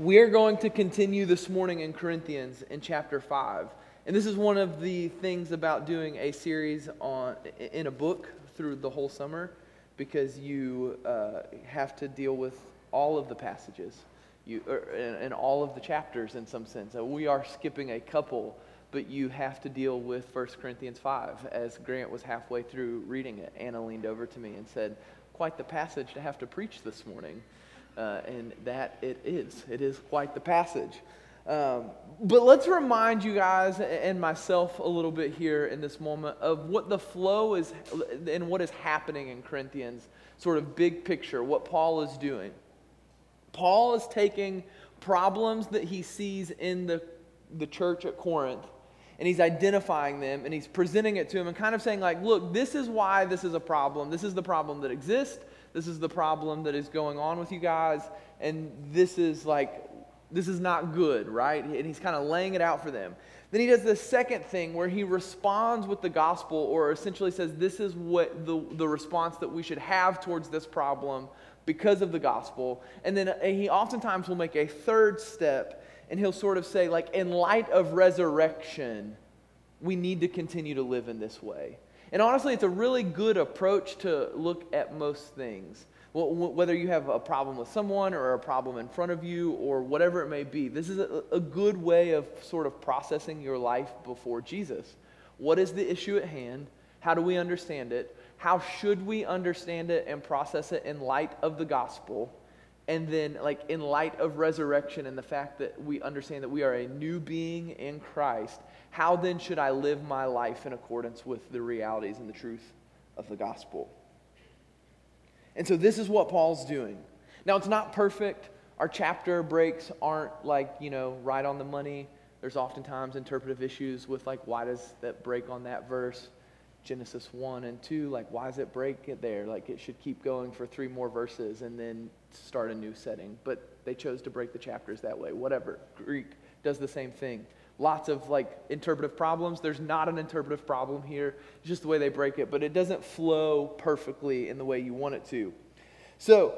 We're going to continue this morning in Corinthians in chapter 5. And this is one of the things about doing a series on, in a book through the whole summer because you uh, have to deal with all of the passages you, or, and, and all of the chapters in some sense. Uh, we are skipping a couple, but you have to deal with 1 Corinthians 5. As Grant was halfway through reading it, Anna leaned over to me and said, Quite the passage to have to preach this morning. Uh, and that it is. It is quite the passage. Um, but let's remind you guys and myself a little bit here in this moment of what the flow is and what is happening in Corinthians, sort of big picture, what Paul is doing. Paul is taking problems that he sees in the, the church at Corinth and he's identifying them and he's presenting it to him and kind of saying like look this is why this is a problem this is the problem that exists this is the problem that is going on with you guys and this is like this is not good right? And he's kind of laying it out for them. Then he does the second thing where he responds with the gospel or essentially says this is what the, the response that we should have towards this problem because of the gospel. And then uh, he oftentimes will make a third step and he'll sort of say like in light of resurrection we need to continue to live in this way and honestly, it's a really good approach to look at most things. Whether you have a problem with someone or a problem in front of you or whatever it may be, this is a, good way of sort of processing your life before Jesus. What is the issue at hand? How do we understand it? How should we understand it and process it in light of the gospel? And then, like, in light of resurrection and the fact that we understand that we are a new being in Christ, how then should I live my life in accordance with the realities and the truth of the gospel? And so this is what Paul's doing. Now, it's not perfect. Our chapter breaks aren't like, you know, right on the money. There's oftentimes interpretive issues with, like, why does that break on that verse? Genesis 1 and 2, like, why does it break it there? Like, it should keep going for three more verses and then start a new setting. But they chose to break the chapters that way. Whatever. Greek does the same thing lots of like interpretive problems. There's not an interpretive problem here, it's just the way they break it, but it doesn't flow perfectly in the way you want it to. So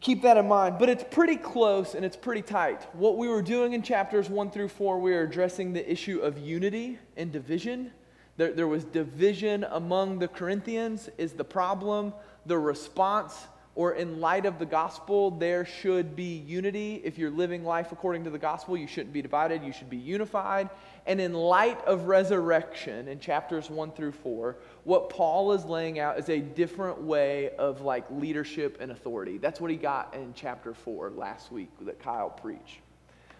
keep that in mind, but it's pretty close and it's pretty tight. What we were doing in chapters one through four, we were addressing the issue of unity and division. There, there was division among the Corinthians, is the problem. The response or in light of the gospel, there should be unity. If you're living life according to the gospel, you shouldn't be divided, you should be unified. And in light of resurrection, in chapters 1 through 4, what Paul is laying out is a different way of like leadership and authority. That's what he got in chapter 4 last week that Kyle preached.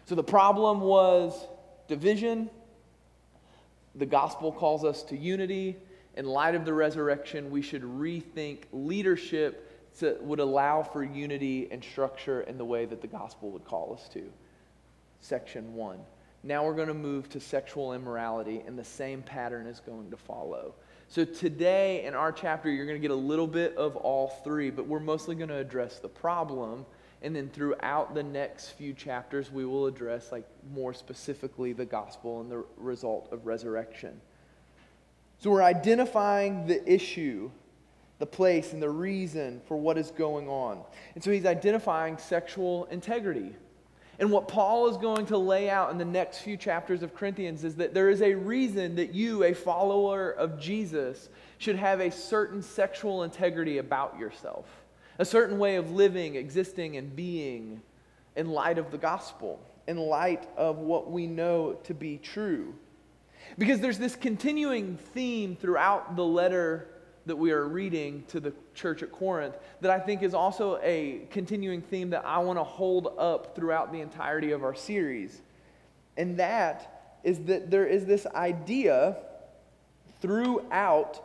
So the problem was division. The gospel calls us to unity. In light of the resurrection, we should rethink leadership to, would allow for unity and structure in the way that the gospel would call us to. Section one. Now we're going to move to sexual immorality, and the same pattern is going to follow. So today in our chapter, you're going to get a little bit of all three, but we're mostly going to address the problem. And then throughout the next few chapters, we will address, like, more specifically the gospel and the result of resurrection. So we're identifying the issue the place and the reason for what is going on. And so he's identifying sexual integrity. And what Paul is going to lay out in the next few chapters of Corinthians is that there is a reason that you, a follower of Jesus, should have a certain sexual integrity about yourself, a certain way of living, existing, and being in light of the gospel, in light of what we know to be true. Because there's this continuing theme throughout the letter that we are reading to the church at Corinth that I think is also a continuing theme that I want to hold up throughout the entirety of our series. And that is that there is this idea throughout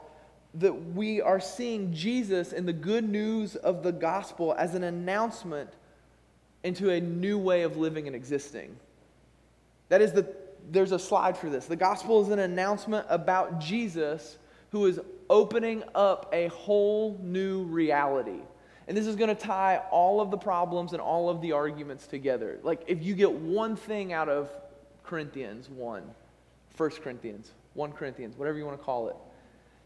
that we are seeing Jesus and the good news of the gospel as an announcement into a new way of living and existing. That is the there's a slide for this. The gospel is an announcement about Jesus who is opening up a whole new reality. And this is going to tie all of the problems and all of the arguments together. Like, if you get one thing out of Corinthians 1, 1 Corinthians, 1 Corinthians, whatever you want to call it,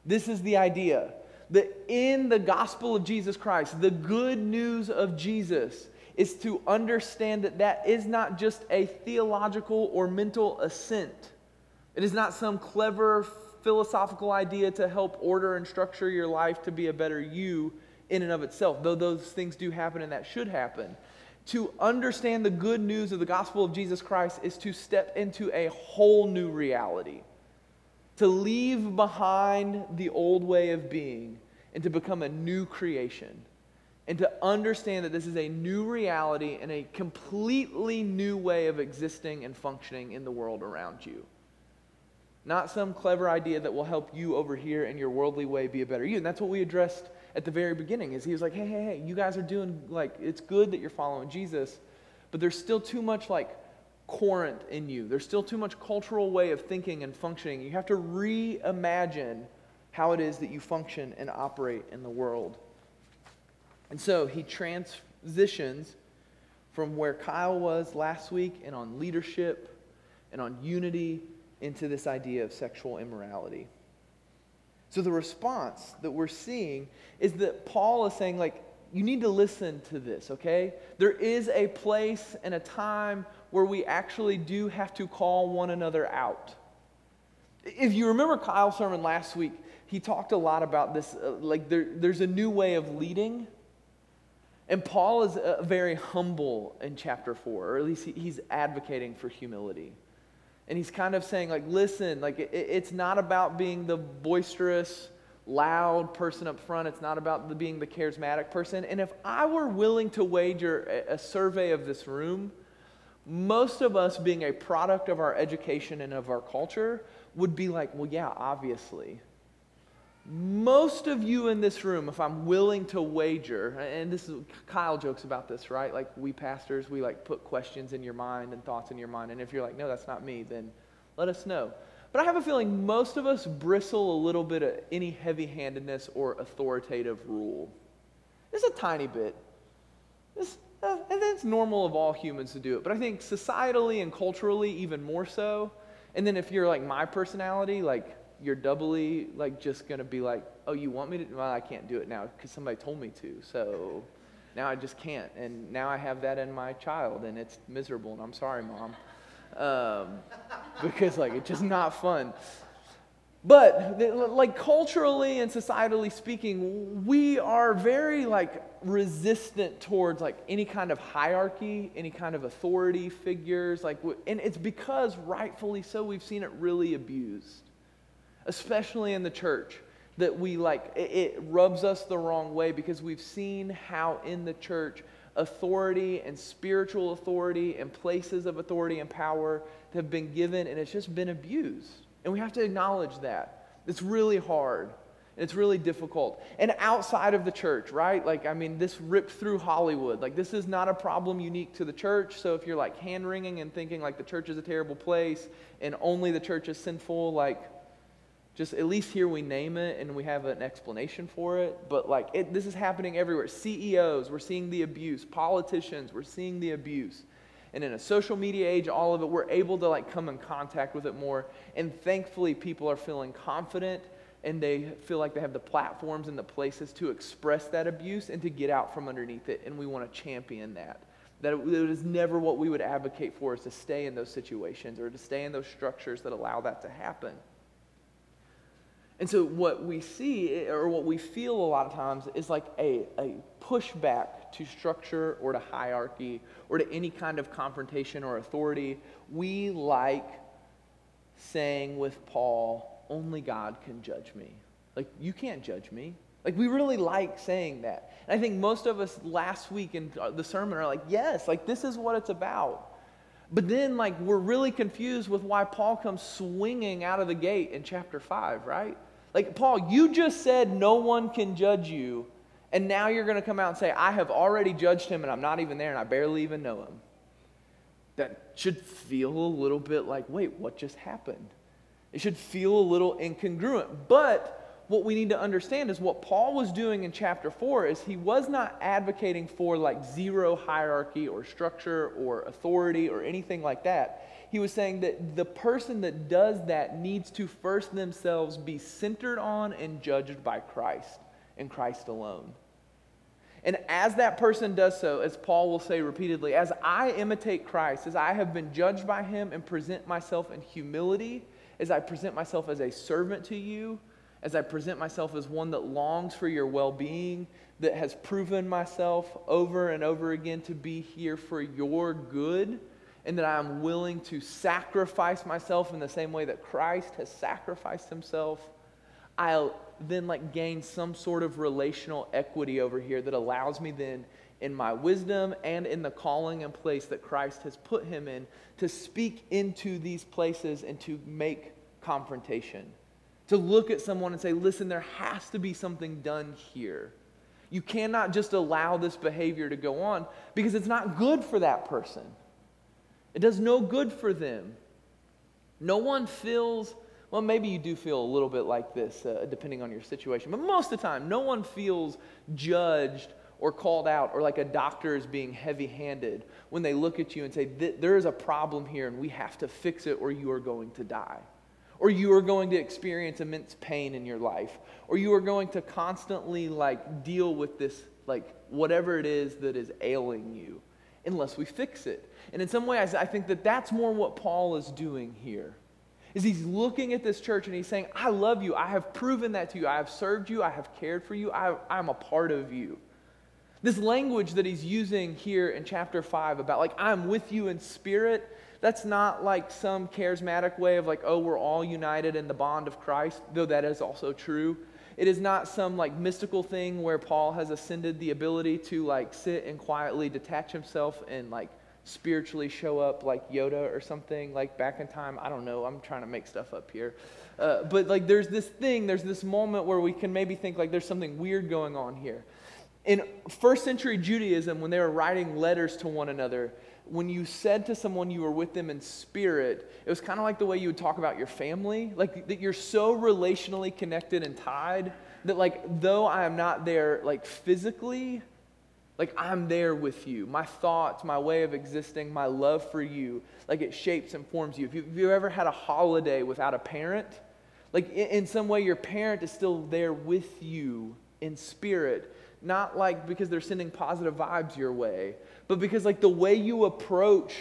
this is the idea that in the gospel of Jesus Christ, the good news of Jesus is to understand that that is not just a theological or mental assent. It is not some clever philosophical idea to help order and structure your life to be a better you in and of itself, though those things do happen and that should happen. To understand the good news of the gospel of Jesus Christ is to step into a whole new reality, to leave behind the old way of being and to become a new creation. And to understand that this is a new reality and a completely new way of existing and functioning in the world around you. Not some clever idea that will help you over here in your worldly way be a better you. And that's what we addressed at the very beginning is he was like, hey, hey, hey, you guys are doing like it's good that you're following Jesus, but there's still too much like Corinth in you. There's still too much cultural way of thinking and functioning. You have to reimagine how it is that you function and operate in the world. And so he transitions from where Kyle was last week and on leadership and on unity into this idea of sexual immorality. So the response that we're seeing is that Paul is saying, like, you need to listen to this, okay? There is a place and a time where we actually do have to call one another out. If you remember Kyle's sermon last week, he talked a lot about this. Uh, like, there, there's a new way of leading. And Paul is uh, very humble in chapter four, or at least he, he's advocating for humility and he's kind of saying like listen like it, it's not about being the boisterous loud person up front. It's not about the, being the charismatic person. And if i were willing to wager a, a survey of this room most of us being a product of our education and of our culture would be like well yeah obviously most of you in this room, if I'm willing to wager, and this is Kyle jokes about this, right? Like we pastors, we like put questions in your mind and thoughts in your mind. And if you're like, no, that's not me, then let us know. But I have a feeling most of us bristle a little bit at any heavy handedness or authoritative rule. Just a tiny bit. Just, uh, and it's normal of all humans to do it. But I think societally and culturally, even more so. And then if you're like my personality, like you're doubly like just to be like, oh, you want me to? Well, I can't do it now because somebody told me to. So now I just can't. And now I have that in my child and it's miserable. And I'm sorry, mom. Um, because like it's just not fun. But like culturally and societally speaking, we are very like resistant towards like any kind of hierarchy, any kind of authority figures. Like, and it's because rightfully so, we've seen it really abused especially in the church, that we like, it, it rubs us the wrong way because we've seen how in the church authority and spiritual authority and places of authority and power have been given and it's just been abused. And we have to acknowledge that. It's really hard. It's really difficult. And outside of the church, right? Like, I mean, this ripped through Hollywood. Like, this is not a problem unique to the church. So if you're like hand wringing and thinking like the church is a terrible place and only the church is sinful, like, just at least here we name it and we have an explanation for it. But like it, this is happening everywhere. CEOs, we're seeing the abuse. Politicians, we're seeing the abuse. And in a social media age, all of it, we're able to like come in contact with it more. And thankfully, people are feeling confident and they feel like they have the platforms and the places to express that abuse and to get out from underneath it. And we want to champion that. That it, is never what we would advocate for is to stay in those situations or to stay in those structures that allow that to happen. And so, what we see, eh, or what we feel a lot of times, is like a, a pushback to structure or to hierarchy or to any kind of confrontation or authority. We like saying with Paul, only God can judge me. Like, you can't judge me. Like, we really like saying that. And I think most of us last week in the sermon are like, yes, like, this is what it's about. But then, like, we're really confused with why Paul comes swinging out of the gate in chapter 5, right? Like, Paul, you just said no one can judge you, and now you're going to come out and say, I have already judged him and I'm not even there and I barely even know him. That should feel a little bit like, wait, what just happened? It should feel a little incongruent. But what we need to understand is what Paul was doing in chapter 4 is he was not advocating for like zero hierarchy or structure or authority or anything like that he was saying that the person that does that needs to first themselves be centered on and judged by Christ and Christ alone. And as that person does so, as Paul will say repeatedly, as I imitate Christ, as I have been judged by him and present myself in humility, as I present myself as a servant to you, as I present myself as one that longs for your well being, that has proven myself over and over again to be here for your good, and that I am willing to sacrifice myself in the same way that Christ has sacrificed himself, I'll then like gain some sort of relational equity over here that allows me then in my wisdom and in the calling and place that Christ has put him in to speak into these places and to make confrontation. To look at someone and say, listen, there has to be something done here. You cannot just allow this behavior to go on because it's not good for that person. It does no good for them. No one feels, well, maybe you do feel a little bit like this uh, depending on your situation, but most of the time, no one feels judged or called out or like a doctor is being heavy handed when they look at you and say, There is a problem here and we have to fix it or you are going to die. Or you are going to experience immense pain in your life. Or you are going to constantly like deal with this, like whatever it is that is ailing you, unless we fix it. And in some ways, I think that that's more what Paul is doing here. Is he's looking at this church and he's saying, I love you. I have proven that to you. I have served you. I have cared for you. I, I'm a part of you. This language that he's using here in chapter 5 about, like, I'm with you in spirit, that's not like some charismatic way of, like, oh, we're all united in the bond of Christ, though that is also true. It is not some like mystical thing where Paul has ascended the ability to like sit and quietly detach himself and like spiritually show up like Yoda or something, like back in time. I don't know. I'm trying to make stuff up here. Uh, but like there's this thing, there's this moment where we can maybe think like there's something weird going on here. In first century Judaism, when they were writing letters to one another, when you said to someone you were with them in spirit, it was kind of like the way you would talk about your family, like that you're so relationally connected and tied that like though I am not there like physically, like, I'm there with you. My thoughts, my way of existing, my love for you, like it shapes and forms you. If you, you ever had a holiday without a parent, like in, in some way, your parent is still there with you in spirit, not like because they're sending positive vibes your way, but because, like, the way you approach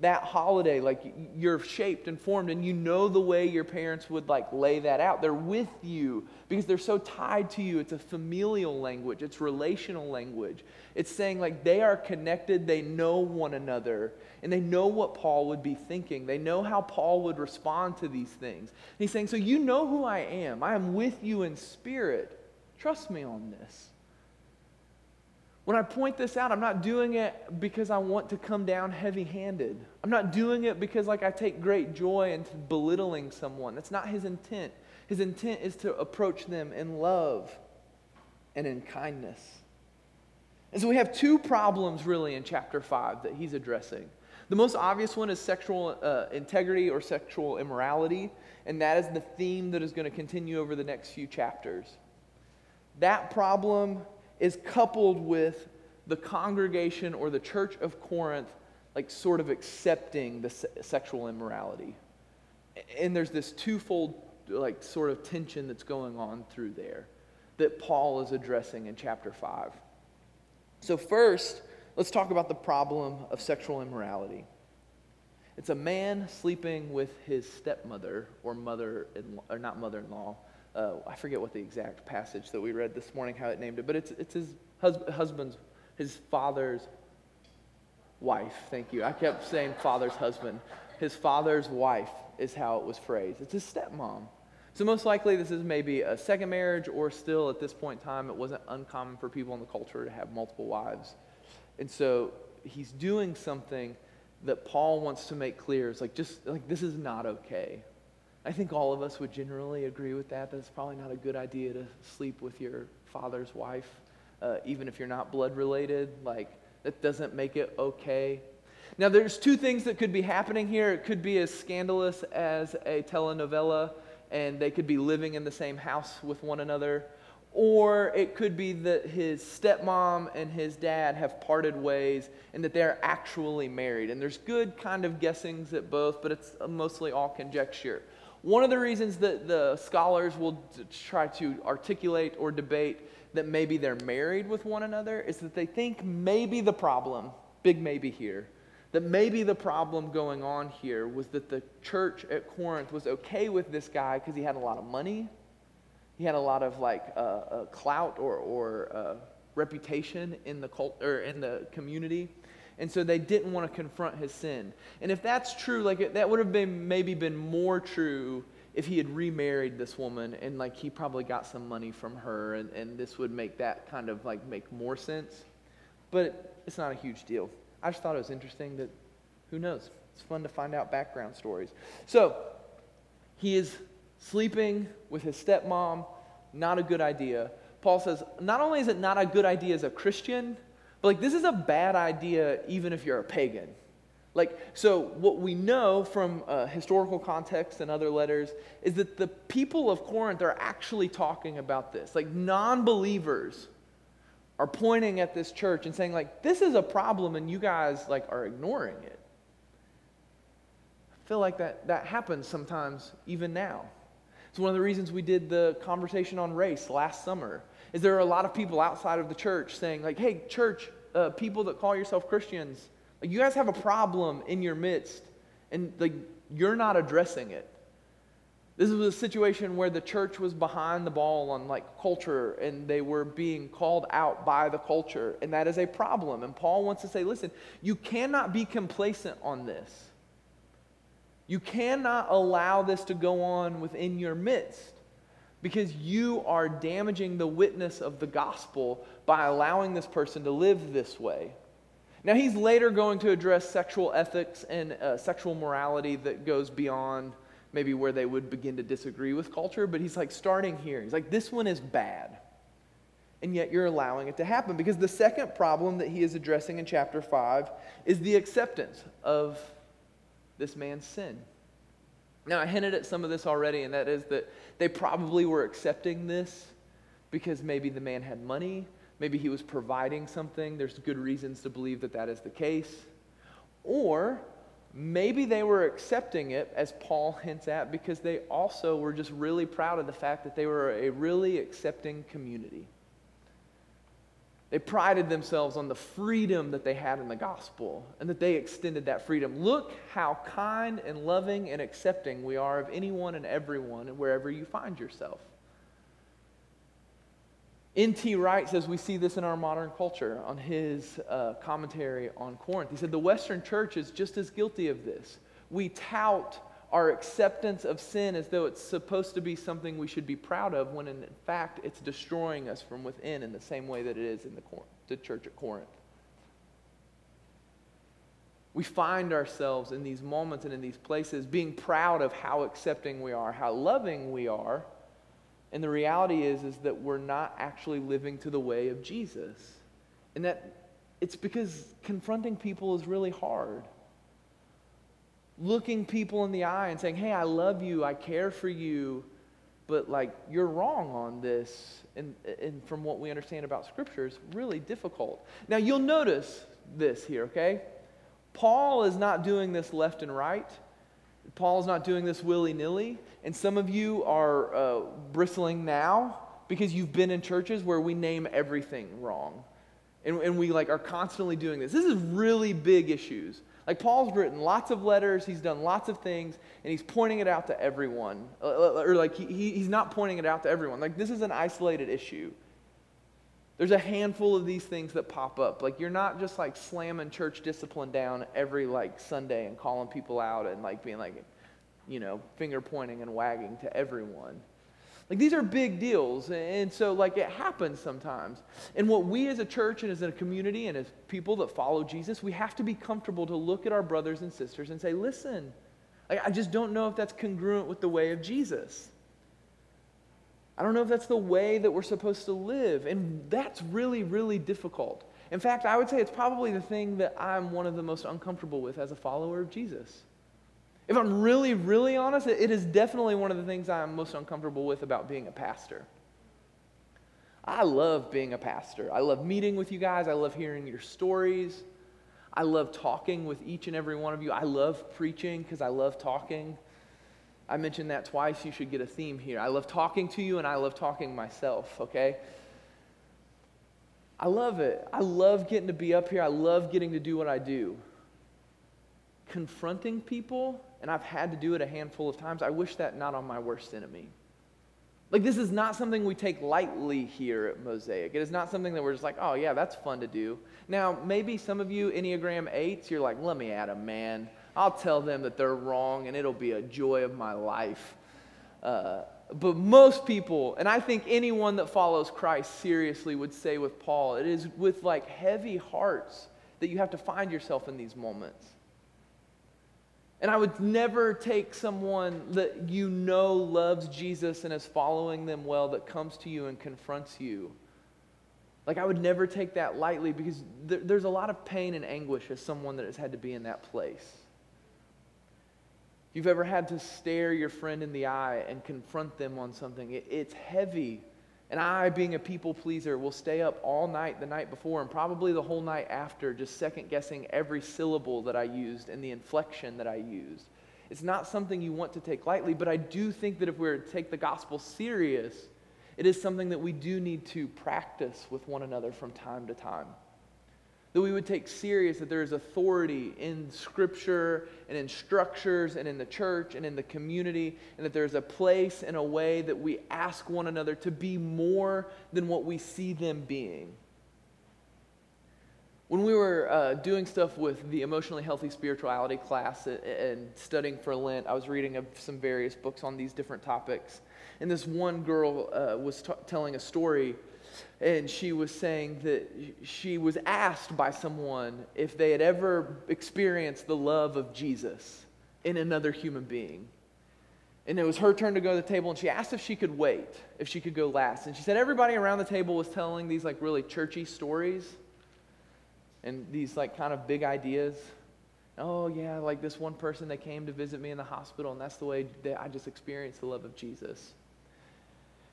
that holiday like you're shaped and formed and you know the way your parents would like lay that out. They're with you because they're so tied to you. It's a familial language. It's relational language. It's saying like they are connected. They know one another and they know what paul would be thinking. They know how paul would respond to these things. And he's saying so you know who i am. I am with you in spirit. Trust me on this when I point this out, I'm not doing it because I want to come down heavy handed. I'm not doing it because like I take great joy in belittling someone. That's not his intent. His intent is to approach them in love and in kindness. And so we have two problems really in chapter 5 that he's addressing. The most obvious one is sexual uh, integrity or sexual immorality, and that is the theme that is going to continue over the next few chapters. That problem is coupled with the congregation or the church of Corinth, like sort of accepting the se- sexual immorality. And there's this twofold, like, sort of tension that's going on through there that Paul is addressing in chapter 5. So, first, let's talk about the problem of sexual immorality. It's a man sleeping with his stepmother or mother, or not mother in law, uh, I forget what the exact passage that we read this morning, how it named it, but it's, it's his hus- husband's, his father's wife. Thank you. I kept saying father's husband. His father's wife is how it was phrased. It's his stepmom. So, most likely, this is maybe a second marriage, or still at this point in time, it wasn't uncommon for people in the culture to have multiple wives. And so, he's doing something that Paul wants to make clear. It's like, just like, this is not okay. I think all of us would generally agree with that, that it's probably not a good idea to sleep with your father's wife, uh, even if you're not blood related. Like, that doesn't make it okay. Now, there's two things that could be happening here. It could be as scandalous as a telenovela, and they could be living in the same house with one another. Or it could be that his stepmom and his dad have parted ways and that they're actually married. And there's good kind of guessings at both, but it's mostly all conjecture. One of the reasons that the scholars will try to articulate or debate that maybe they're married with one another is that they think maybe the problem, big maybe here, that maybe the problem going on here was that the church at Corinth was okay with this guy because he had a lot of money, he had a lot of like uh, uh, clout or, or uh, reputation in the cult or in the community. And so they didn't want to confront his sin. And if that's true, like that would have been maybe been more true if he had remarried this woman and like he probably got some money from her and, and this would make that kind of like make more sense. But it's not a huge deal. I just thought it was interesting that who knows? It's fun to find out background stories. So he is sleeping with his stepmom, not a good idea. Paul says, not only is it not a good idea as a Christian, but like this is a bad idea even if you're a pagan. Like, so what we know from uh, historical context and other letters is that the people of Corinth are actually talking about this. Like, non believers are pointing at this church and saying, like, this is a problem and you guys, like, are ignoring it. I feel like that, that happens sometimes even now. It's one of the reasons we did the conversation on race last summer is there are a lot of people outside of the church saying like hey church uh, people that call yourself christians like you guys have a problem in your midst and like you're not addressing it. This was a situation where the church was behind the ball on like culture and they were being called out by the culture and that is a problem. And paul wants to say listen you cannot be complacent on this. You cannot allow this to go on within your midst because you are damaging the witness of the gospel by allowing this person to live this way. Now, he's later going to address sexual ethics and uh, sexual morality that goes beyond maybe where they would begin to disagree with culture, but he's like starting here. He's like, this one is bad. And yet you're allowing it to happen because the second problem that he is addressing in chapter 5 is the acceptance of this man's sin. Now, I hinted at some of this already, and that is that they probably were accepting this because maybe the man had money, maybe he was providing something. There's good reasons to believe that that is the case. Or maybe they were accepting it, as Paul hints at, because they also were just really proud of the fact that they were a really accepting community. They prided themselves on the freedom that they had in the gospel and that they extended that freedom. Look how kind and loving and accepting we are of anyone and everyone and wherever you find yourself. N.T. Wright says we see this in our modern culture on his uh, commentary on Corinth. He said the Western church is just as guilty of this. We tout our acceptance of sin as though it's supposed to be something we should be proud of, when in fact it's destroying us from within in the same way that it is in the, the church at Corinth. We find ourselves in these moments and in these places being proud of how accepting we are, how loving we are. And the reality is, is that we're not actually living to the way of Jesus. And that it's because confronting people is really hard looking people in the eye and saying, hey, I love you, I care for you, but like you're wrong on this. And, and from what we understand about Scripture, it's really difficult. Now, you'll notice this here, okay? Paul is not doing this left and right. Paul's not doing this willy nilly. And some of you are uh, bristling now because you've been in churches where we name everything wrong. And, and we like are constantly doing this. This is really big issues. Like Paul's written lots of letters, he's done lots of things, and he's pointing it out to everyone. Uh, uh, or like he, he's not pointing it out to everyone. Like this is an isolated issue. There's a handful of these things that pop up. Like you're not just like slamming church discipline down every like Sunday and calling people out and like being like, you know, finger pointing and wagging to everyone. Like these are big deals. And so like it happens sometimes. And what we as a church and as a community and as people that follow Jesus, we have to be comfortable to look at our brothers and sisters and say, listen, I just don't know if that's congruent with the way of Jesus. I don't know if that's the way that we're supposed to live. And that's really, really difficult. In fact, I would say it's probably the thing that I'm one of the most uncomfortable with as a follower of Jesus. If I'm really, really honest, it is definitely one of the things I'm most uncomfortable with about being a pastor. I love being a pastor. I love meeting with you guys. I love hearing your stories. I love talking with each and every one of you. I love preaching because I love talking. I mentioned that twice. You should get a theme here. I love talking to you and I love talking myself, okay? I love it. I love getting to be up here. I love getting to do what I do. Confronting people, and I've had to do it a handful of times, I wish that not on my worst enemy. Like, this is not something we take lightly here at Mosaic. It is not something that we're just like, oh, yeah, that's fun to do. Now, maybe some of you, Enneagram 8s, you're like, let me add a man. I'll tell them that they're wrong, and it'll be a joy of my life. Uh, but most people, and I think anyone that follows Christ seriously would say with Paul, it is with like heavy hearts that you have to find yourself in these moments. And I would never take someone that you know loves Jesus and is following them well that comes to you and confronts you. Like, I would never take that lightly because there's a lot of pain and anguish as someone that has had to be in that place. If you've ever had to stare your friend in the eye and confront them on something, it, it's heavy. And I, being a people pleaser, will stay up all night the night before and probably the whole night after, just second guessing every syllable that I used and the inflection that I used. It's not something you want to take lightly, but I do think that if we we're to take the gospel serious, it is something that we do need to practice with one another from time to time that we would take serious that there is authority in Scripture and in structures and in the church and in the community, and that there's a place and a way that we ask one another to be more than what we see them being. When we were uh, doing stuff with the emotionally healthy spirituality class and studying for Lent, I was reading some various books on these different topics. And this one girl uh, was t- telling a story and she was saying that she was asked by someone if they had ever experienced the love of Jesus in another human being. And it was her turn to go to the table, and she asked if she could wait, if she could go last. And she said everybody around the table was telling these like really churchy stories and these like kind of big ideas. Oh, yeah, like this one person that came to visit me in the hospital, and that's the way that I just experienced the love of Jesus.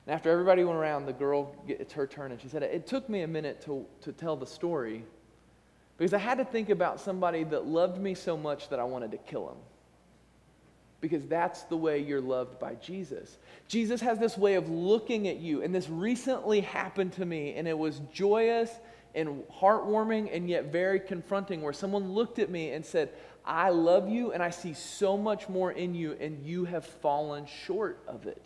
And after everybody went around, the girl, it's her turn, and she said, It took me a minute to, to tell the story because I had to think about somebody that loved me so much that I wanted to kill him. Because that's the way you're loved by Jesus. Jesus has this way of looking at you, and this recently happened to me, and it was joyous and heartwarming and yet very confronting, where someone looked at me and said, I love you, and I see so much more in you, and you have fallen short of it.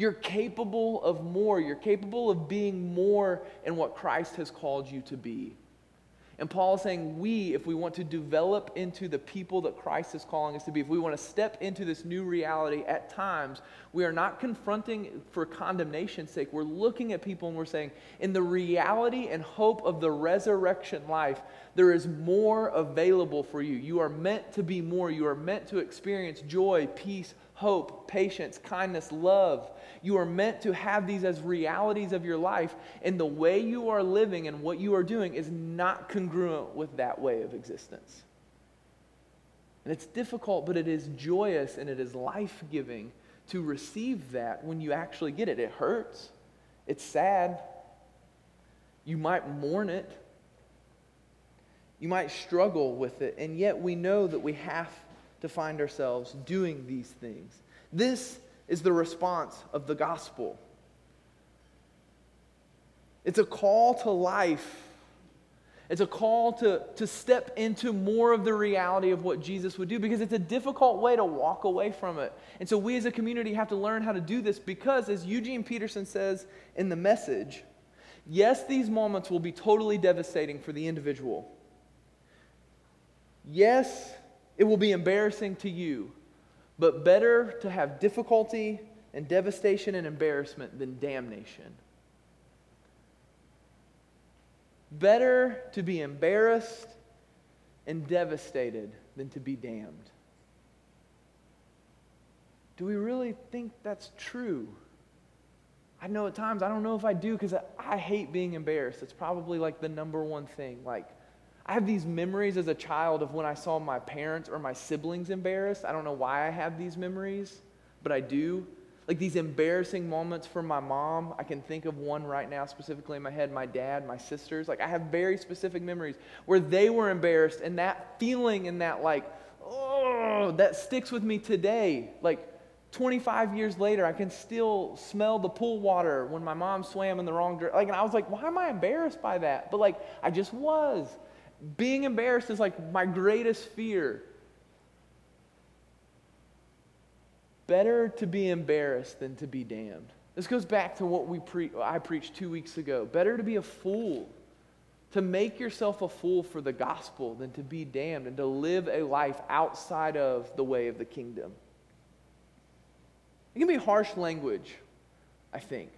You're capable of more. You're capable of being more in what Christ has called you to be. And Paul is saying, we, if we want to develop into the people that Christ is calling us to be, if we want to step into this new reality at times, we are not confronting for condemnation's sake. We're looking at people and we're saying, in the reality and hope of the resurrection life, there is more available for you. You are meant to be more. You are meant to experience joy, peace, hope, patience, kindness, love. You are meant to have these as realities of your life, and the way you are living and what you are doing is not congruent with that way of existence. And it's difficult, but it is joyous and it is life giving to receive that when you actually get it. It hurts, it's sad. You might mourn it, you might struggle with it, and yet we know that we have to find ourselves doing these things. This is the response of the gospel. It's a call to life. It's a call to, to step into more of the reality of what Jesus would do because it's a difficult way to walk away from it. And so we as a community have to learn how to do this because, as Eugene Peterson says in the message, yes, these moments will be totally devastating for the individual. Yes, it will be embarrassing to you, but better to have difficulty and devastation and embarrassment than damnation. Better to be embarrassed and devastated than to be damned. Do we really think that's true? I know at times, I don't know if I do because I, I, hate being embarrassed. It's probably like the number one thing. Like, I have these memories as a child of when I saw my parents or my siblings embarrassed. I don't know why I have these memories, but I do. Like these embarrassing moments for my mom. I can think of one right now specifically in my head my dad, my sisters. Like I have very specific memories where they were embarrassed, and that feeling and that, like, oh, that sticks with me today. Like, 25 years later, I can still smell the pool water when my mom swam in the wrong direction. Like, and I was like, why am I embarrassed by that? But like, I just was. Being embarrassed is like my greatest fear. Better to be embarrassed than to be damned. This goes back to what we pre- I preached two weeks ago. Better to be a fool, to make yourself a fool for the gospel, than to be damned and to live a life outside of the way of the kingdom. It can be harsh language, I think.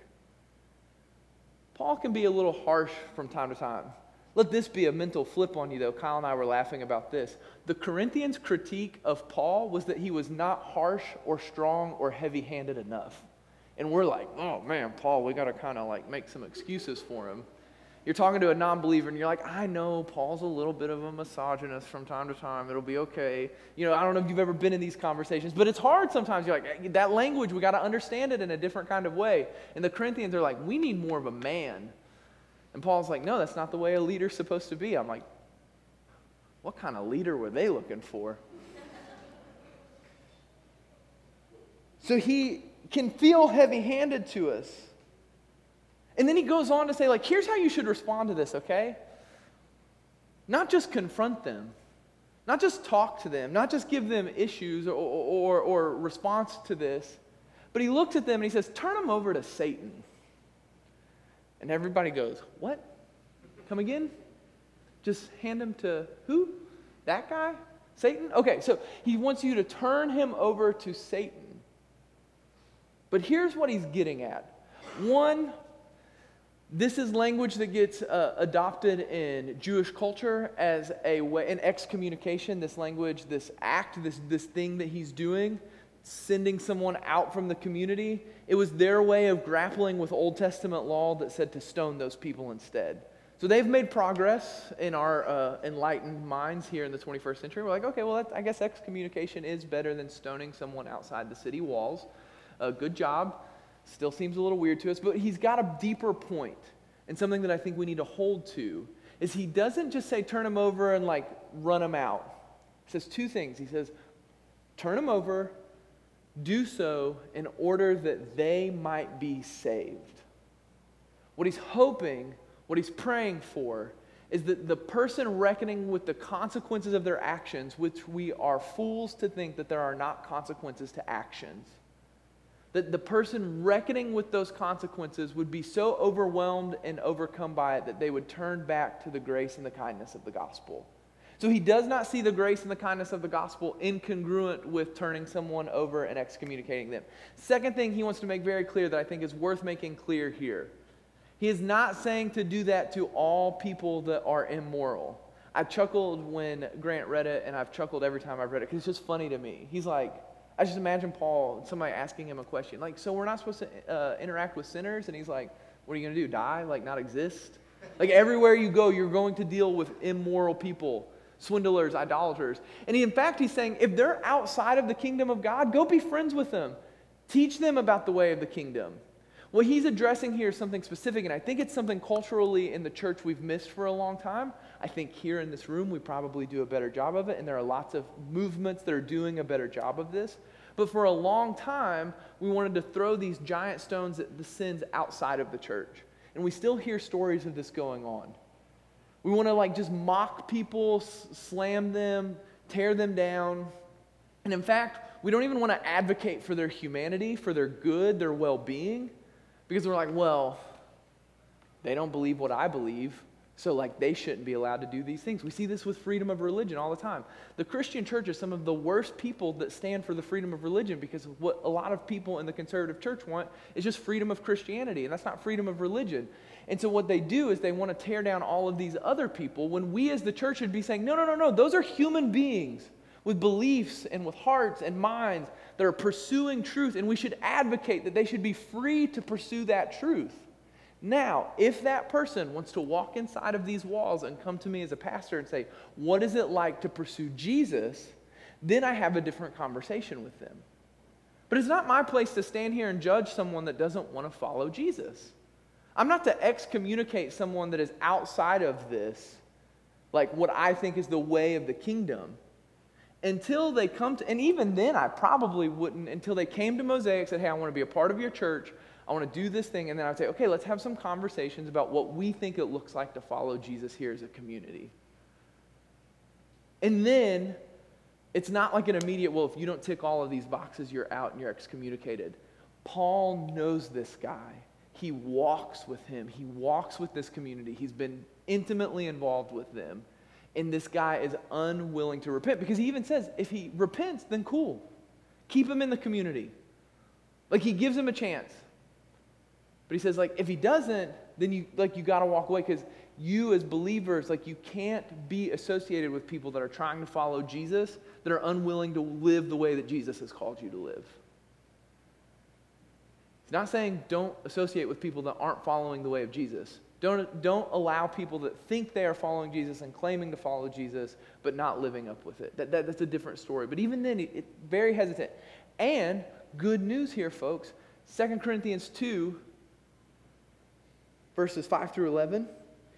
Paul can be a little harsh from time to time. Let this be a mental flip on you, though. Kyle and I were laughing about this. The Corinthians' critique of Paul was that he was not harsh or strong or heavy handed enough. And we're like, oh man, Paul, we got to kind of like make some excuses for him. You're talking to a non believer and you're like, I know Paul's a little bit of a misogynist from time to time. It'll be okay. You know, I don't know if you've ever been in these conversations, but it's hard sometimes. You're like, that language, we got to understand it in a different kind of way. And the Corinthians are like, we need more of a man. And Paul's like, no, that's not the way a leader's supposed to be. I'm like, what kind of leader were they looking for? so he can feel heavy handed to us. And then he goes on to say, like, here's how you should respond to this, okay? Not just confront them, not just talk to them, not just give them issues or, or, or response to this, but he looks at them and he says, turn them over to Satan. And everybody goes, what? Come again? Just hand him to who? That guy? Satan? Okay, so he wants you to turn him over to Satan. But here's what he's getting at. One, this is language that gets uh, adopted in Jewish culture as a way, in excommunication, this language, this act, this, this thing that he's doing, sending someone out from the community. It was their way of grappling with Old Testament law that said to stone those people instead. So they've made progress in our uh, enlightened minds here in the 21st century. We're like, okay, well, I guess excommunication is better than stoning someone outside the city walls. Uh, good job. Still seems a little weird to us, but he's got a deeper point, and something that I think we need to hold to is he doesn't just say turn him over and like run him out. He says two things. He says, turn him over, do so in order that they might be saved. What he's hoping, what he's praying for, is that the person reckoning with the consequences of their actions, which we are fools to think that there are not consequences to actions that the person reckoning with those consequences would be so overwhelmed and overcome by it that they would turn back to the grace and the kindness of the gospel. So he does not see the grace and the kindness of the gospel incongruent with turning someone over and excommunicating them. Second thing he wants to make very clear that I think is worth making clear here he is not saying to do that to all people that are immoral. I chuckled when Grant read it, and I've chuckled every time I've read it because it's just funny to me. He's like, I just imagine Paul, somebody asking him a question, like, so we're not supposed to uh, interact with sinners? And he's like, what are you going to do? Die? Like, not exist? Like, everywhere you go, you're going to deal with immoral people, swindlers, idolaters. And he, in fact, he's saying, if they're outside of the kingdom of God, go be friends with them. Teach them about the way of the kingdom. What he's addressing here is something specific, and I think it's something culturally in the church we've missed for a long time. I think here in this room we probably do a better job of it, and there are lots of movements that are doing a better job of this. But for a long time, we wanted to throw these giant stones at the sins outside of the church. And we still hear stories of this going on. We want to like just mock people, slam them, tear them down. And in fact, we don't even want to advocate for their humanity, for their good, their well being. Because we're like, well, they don't believe what I believe, so like they shouldn't be allowed to do these things. We see this with freedom of religion all the time. The Christian church is some of the worst people that stand for the freedom of religion because what a lot of people in the conservative church want is just freedom of Christianity, and that's not freedom of religion. And so what they do is they want to tear down all of these other people when we as the church should be saying, no, no, no, no, those are human beings with beliefs and with hearts and minds that are pursuing truth, and we should advocate that they should be free to pursue that truth. Now, if that person wants to walk inside of these walls and come to me as a pastor and say, What is it like to pursue Jesus? then I have a different conversation with them. But it's not my place to stand here and judge someone that doesn't want to follow Jesus. I'm not to excommunicate someone that is outside of this, like what I think is the way of the kingdom. until they come to, and even then, I probably wouldn't, until they came to Mosaic, and said, Hey, I want to be a part of your church. I want to do this thing. And then I'd say, Okay, let's have some conversations about what we think it looks like to follow Jesus here as a community. And then it's not like an immediate, well, if you don't tick all of these boxes, you're out and you're excommunicated. Paul knows this guy. He walks with him, he walks with this community. He's been intimately involved with them. And this guy is unwilling to repent because he even says, if he repents, then cool. Keep him in the community. Like he gives him a chance. But he says, like, if he doesn't, then you like you gotta walk away because you as believers, like you can't be associated with people that are trying to follow Jesus that are unwilling to live the way that Jesus has called you to live. Not saying don't associate with people that aren't following the way of Jesus. Don't, don't allow people that think they are following Jesus and claiming to follow Jesus, but not living up with it. That, that that's a different story. But even then, it's it, very hesitant. And good news here, folks 2 Corinthians 2, verses 5 through 11.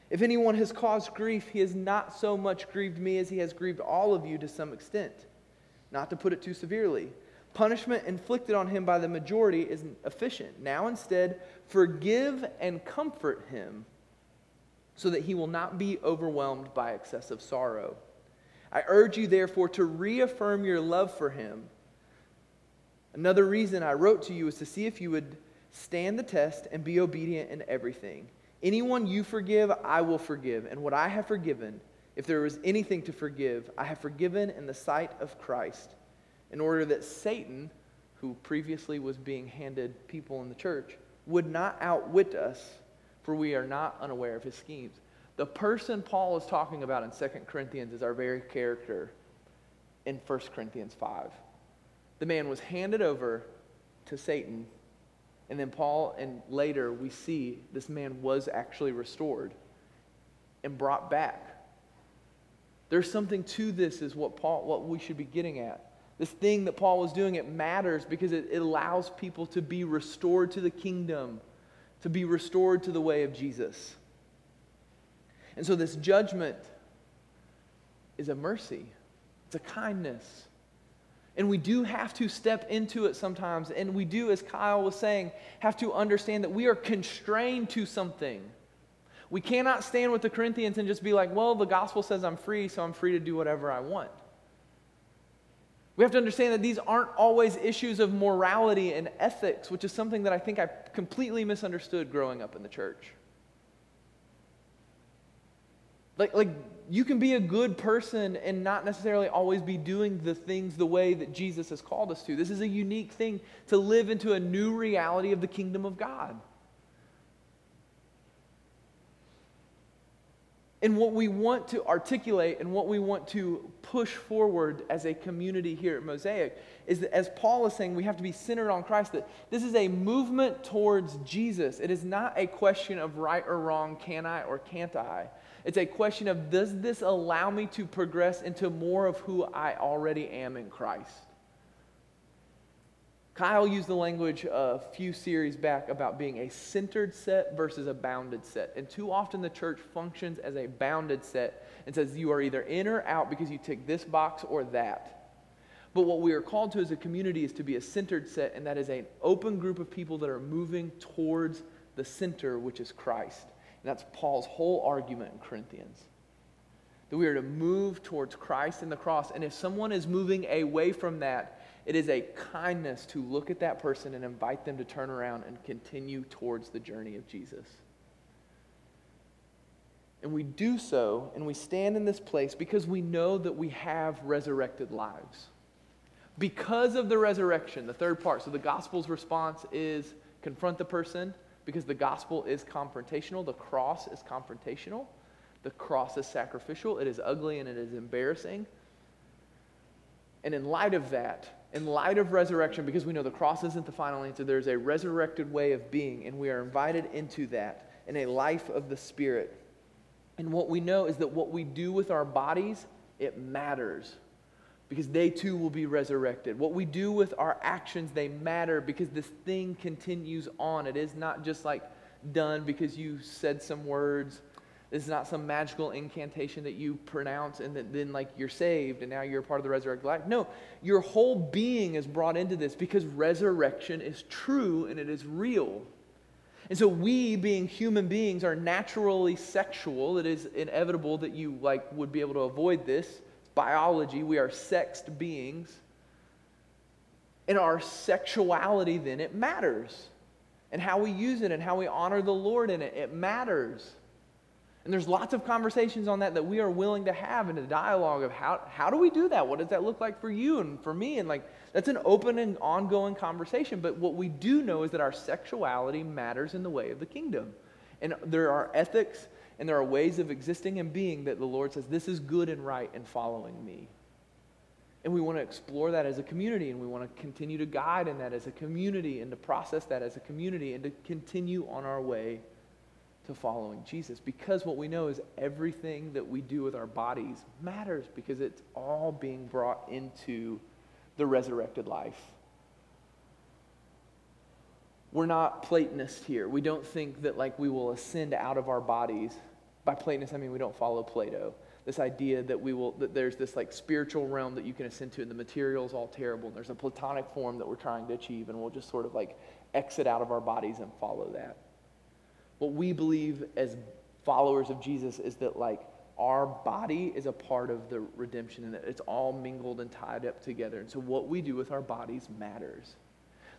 If anyone has caused grief, he has not so much grieved me as he has grieved all of you to some extent. Not to put it too severely. Punishment inflicted on him by the majority is efficient. Now instead, forgive and comfort him so that he will not be overwhelmed by excessive sorrow. I urge you, therefore, to reaffirm your love for him. Another reason I wrote to you is to see if you would stand the test and be obedient in everything. Anyone you forgive, I will forgive. And what I have forgiven, if there was anything to forgive, I have forgiven in the sight of Christ, in order that Satan, who previously was being handed people in the church, would not outwit us for we are not unaware of his schemes. The person Paul is talking about in 2 Corinthians is our very character in 1 Corinthians 5. The man was handed over to Satan, and then Paul, and later we see this man was actually restored and brought back. There's something to this, is what Paul, what we should be getting at. This thing that Paul was doing, it matters because it, it allows people to be restored to the kingdom to be restored to the way of Jesus. And so this judgment is a mercy, it's a kindness. And we do have to step into it sometimes. And we do, as Kyle was saying, have to understand that we are constrained to something. We cannot stand with the Corinthians and just be like, well, the gospel says I'm free, so I'm free to do whatever I want. We have to understand that these aren't always issues of morality and ethics, which is something that I think I completely misunderstood growing up in the church. Like, like you can be a good person and not necessarily always be doing the things the way that Jesus has called us to. This is a unique thing to live into a new reality of the kingdom of God. And what we want to articulate and what we want to push forward as a community here at Mosaic is that, as Paul is saying, we have to be centered on Christ, that this is a movement towards Jesus. It is not a question of right or wrong, can I or can't I? It's a question of does this allow me to progress into more of who I already am in Christ? Kyle used the language a few series back about being a centered set versus a bounded set. And too often the church functions as a bounded set and says you are either in or out because you tick this box or that. But what we are called to as a community is to be a centered set, and that is an open group of people that are moving towards the center, which is Christ. And that's Paul's whole argument in Corinthians. That we are to move towards Christ and the cross. And if someone is moving away from that, it is a kindness to look at that person and invite them to turn around and continue towards the journey of Jesus. And we do so, and we stand in this place because we know that we have resurrected lives. Because of the resurrection, the third part. So the gospel's response is confront the person because the gospel is confrontational, the cross is confrontational, the cross is sacrificial, it is ugly and it is embarrassing. And in light of that, in light of resurrection, because we know the cross isn't the final answer, there's a resurrected way of being, and we are invited into that in a life of the Spirit. And what we know is that what we do with our bodies, it matters because they too will be resurrected. What we do with our actions, they matter because this thing continues on. It is not just like done because you said some words. This is not some magical incantation that you pronounce and that then like you're saved and now you're part of the resurrected life. No, your whole being is brought into this because resurrection is true and it is real. And so we being human beings are naturally sexual. It is inevitable that you like would be able to avoid this. Biology, we are sexed beings. And our sexuality then it matters. And how we use it and how we honor the Lord in it, it matters. And there's lots of conversations on that that we are willing to have in a dialogue of how, how do we do that? What does that look like for you and for me? And like, that's an open and ongoing conversation. But what we do know is that our sexuality matters in the way of the kingdom. And there are ethics and there are ways of existing and being that the Lord says, this is good and right in following me. And we want to explore that as a community, and we want to continue to guide in that as a community, and to process that as a community, and to continue on our way to following Jesus because what we know is everything that we do with our bodies matters because it's all being brought into the resurrected life. We're not Platonists here. We don't think that like we will ascend out of our bodies. By Platonist, I mean we don't follow Plato. This idea that we will that there's this like spiritual realm that you can ascend to, and the material is all terrible, and there's a platonic form that we're trying to achieve, and we'll just sort of like exit out of our bodies and follow that what we believe as followers of Jesus is that like our body is a part of the redemption and that it's all mingled and tied up together. And so what we do with our bodies matters.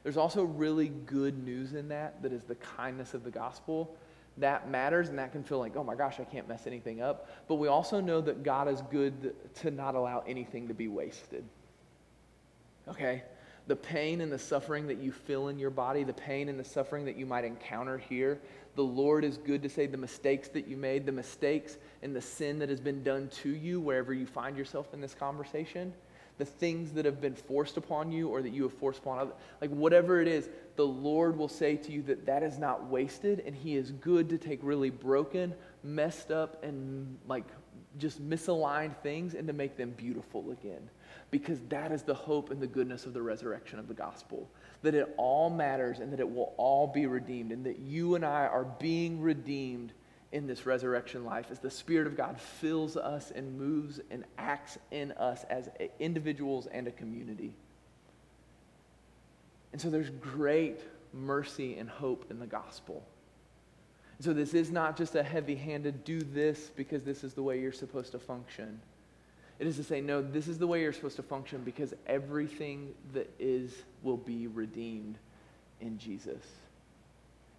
There's also really good news in that that is the kindness of the gospel. That matters and that can feel like, oh my gosh, I can't mess anything up. But we also know that God is good to not allow anything to be wasted. Okay? The pain and the suffering that you feel in your body, the pain and the suffering that you might encounter here, the Lord is good to say the mistakes that you made, the mistakes and the sin that has been done to you wherever you find yourself in this conversation, the things that have been forced upon you or that you have forced upon others, like whatever it is, the Lord will say to you that that is not wasted and He is good to take really broken, messed up, and like just misaligned things and to make them beautiful again because that is the hope and the goodness of the resurrection of the gospel. That it all matters and that it will all be redeemed, and that you and I are being redeemed in this resurrection life as the Spirit of God fills us and moves and acts in us as individuals and a community. And so there's great mercy and hope in the gospel. And so this is not just a heavy handed do this because this is the way you're supposed to function. It is to say, no, this is the way you're supposed to function because everything that is will be redeemed in Jesus.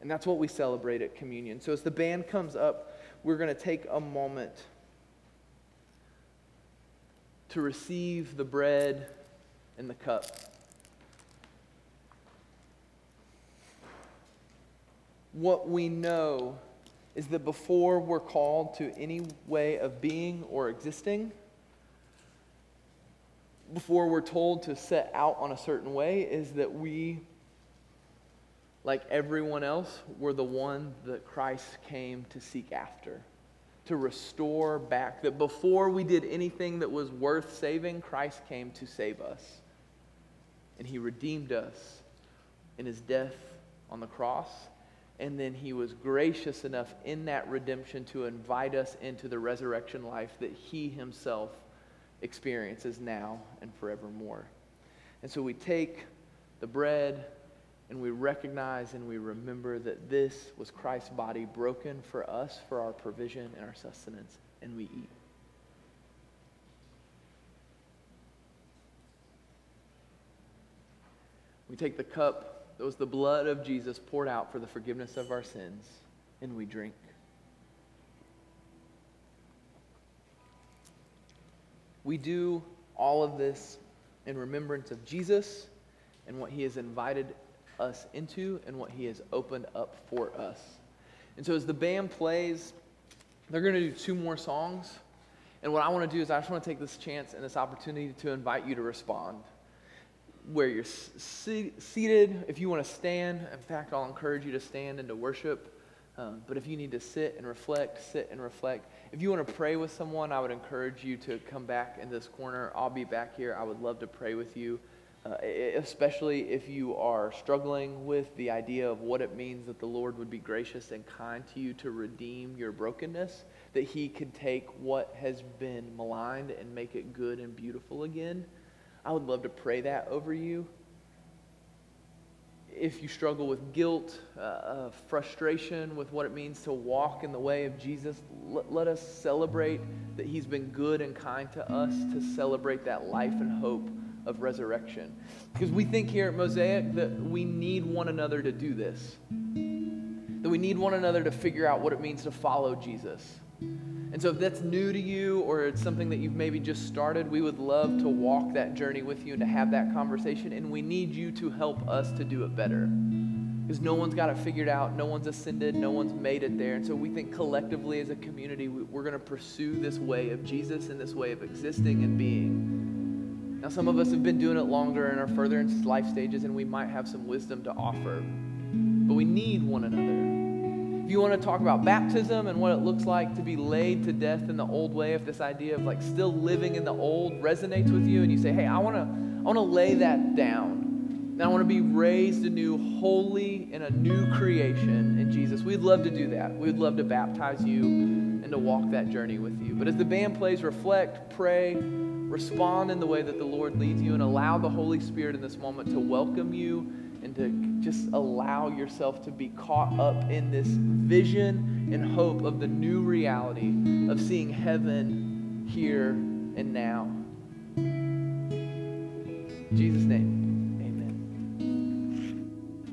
And that's what we celebrate at communion. So as the band comes up, we're going to take a moment to receive the bread and the cup. What we know is that before we're called to any way of being or existing, before we're told to set out on a certain way is that we, like everyone else, were the one that Christ came to seek after, to restore back. That before we did anything that was worth saving, Christ came to save us. And he redeemed us in his death on the cross. And then he was gracious enough in that redemption to invite us into the resurrection life that he himself experiences now and forevermore. And so we take the bread and we recognize and we remember that this was Christ's body broken for us for our provision and our sustenance, and we eat. We take the cup that was the blood of Jesus poured out for the forgiveness of our sins, and we drink. We do all of this in remembrance of Jesus and what he has invited us into and what he has opened up for us. And so as the band plays, they're going to do two more songs. And what I want to do is I just want to take this chance and this opportunity to invite you to respond. Where you're seated, if you want to stand, in fact, I'll encourage you to stand and to worship. Um, but if you need to sit and reflect, sit and reflect. If you want to pray with someone, I would encourage you to come back in this corner. I'll be back here. I would love to pray with you, uh, especially if you are struggling with the idea of what it means that the Lord would be gracious and kind to you to redeem your brokenness. that He could take what has been maligned and make it good and beautiful again. I would love to pray that over you. If you struggle with guilt, uh, frustration with what it means to walk in the way of Jesus, let us celebrate that He's been good and kind to us, to celebrate that life and hope of resurrection. Because we think here at Mosaic that we need one another to do this, that we need one another to figure out what it means to follow Jesus. And so, if that's new to you or it's something that you've maybe just started, we would love to walk that journey with you and to have that conversation. And we need you to help us to do it better. Because no one's got it figured out, no one's ascended, no one's made it there. And so, we think collectively as a community, we're going to pursue this way of Jesus and this way of existing and being. Now, some of us have been doing it longer and are further in life stages, and we might have some wisdom to offer. But we need one another. If you want to talk about baptism and what it looks like to be laid to death in the old way, if this idea of like still living in the old resonates with you and you say, hey, I want to I want to lay that down. And I want to be raised anew, holy in a new creation in Jesus. We'd love to do that. We'd love to baptize you and to walk that journey with you. But as the band plays, reflect, pray, respond in the way that the Lord leads you, and allow the Holy Spirit in this moment to welcome you and to just allow yourself to be caught up in this vision and hope of the new reality of seeing heaven here and now. In Jesus' name.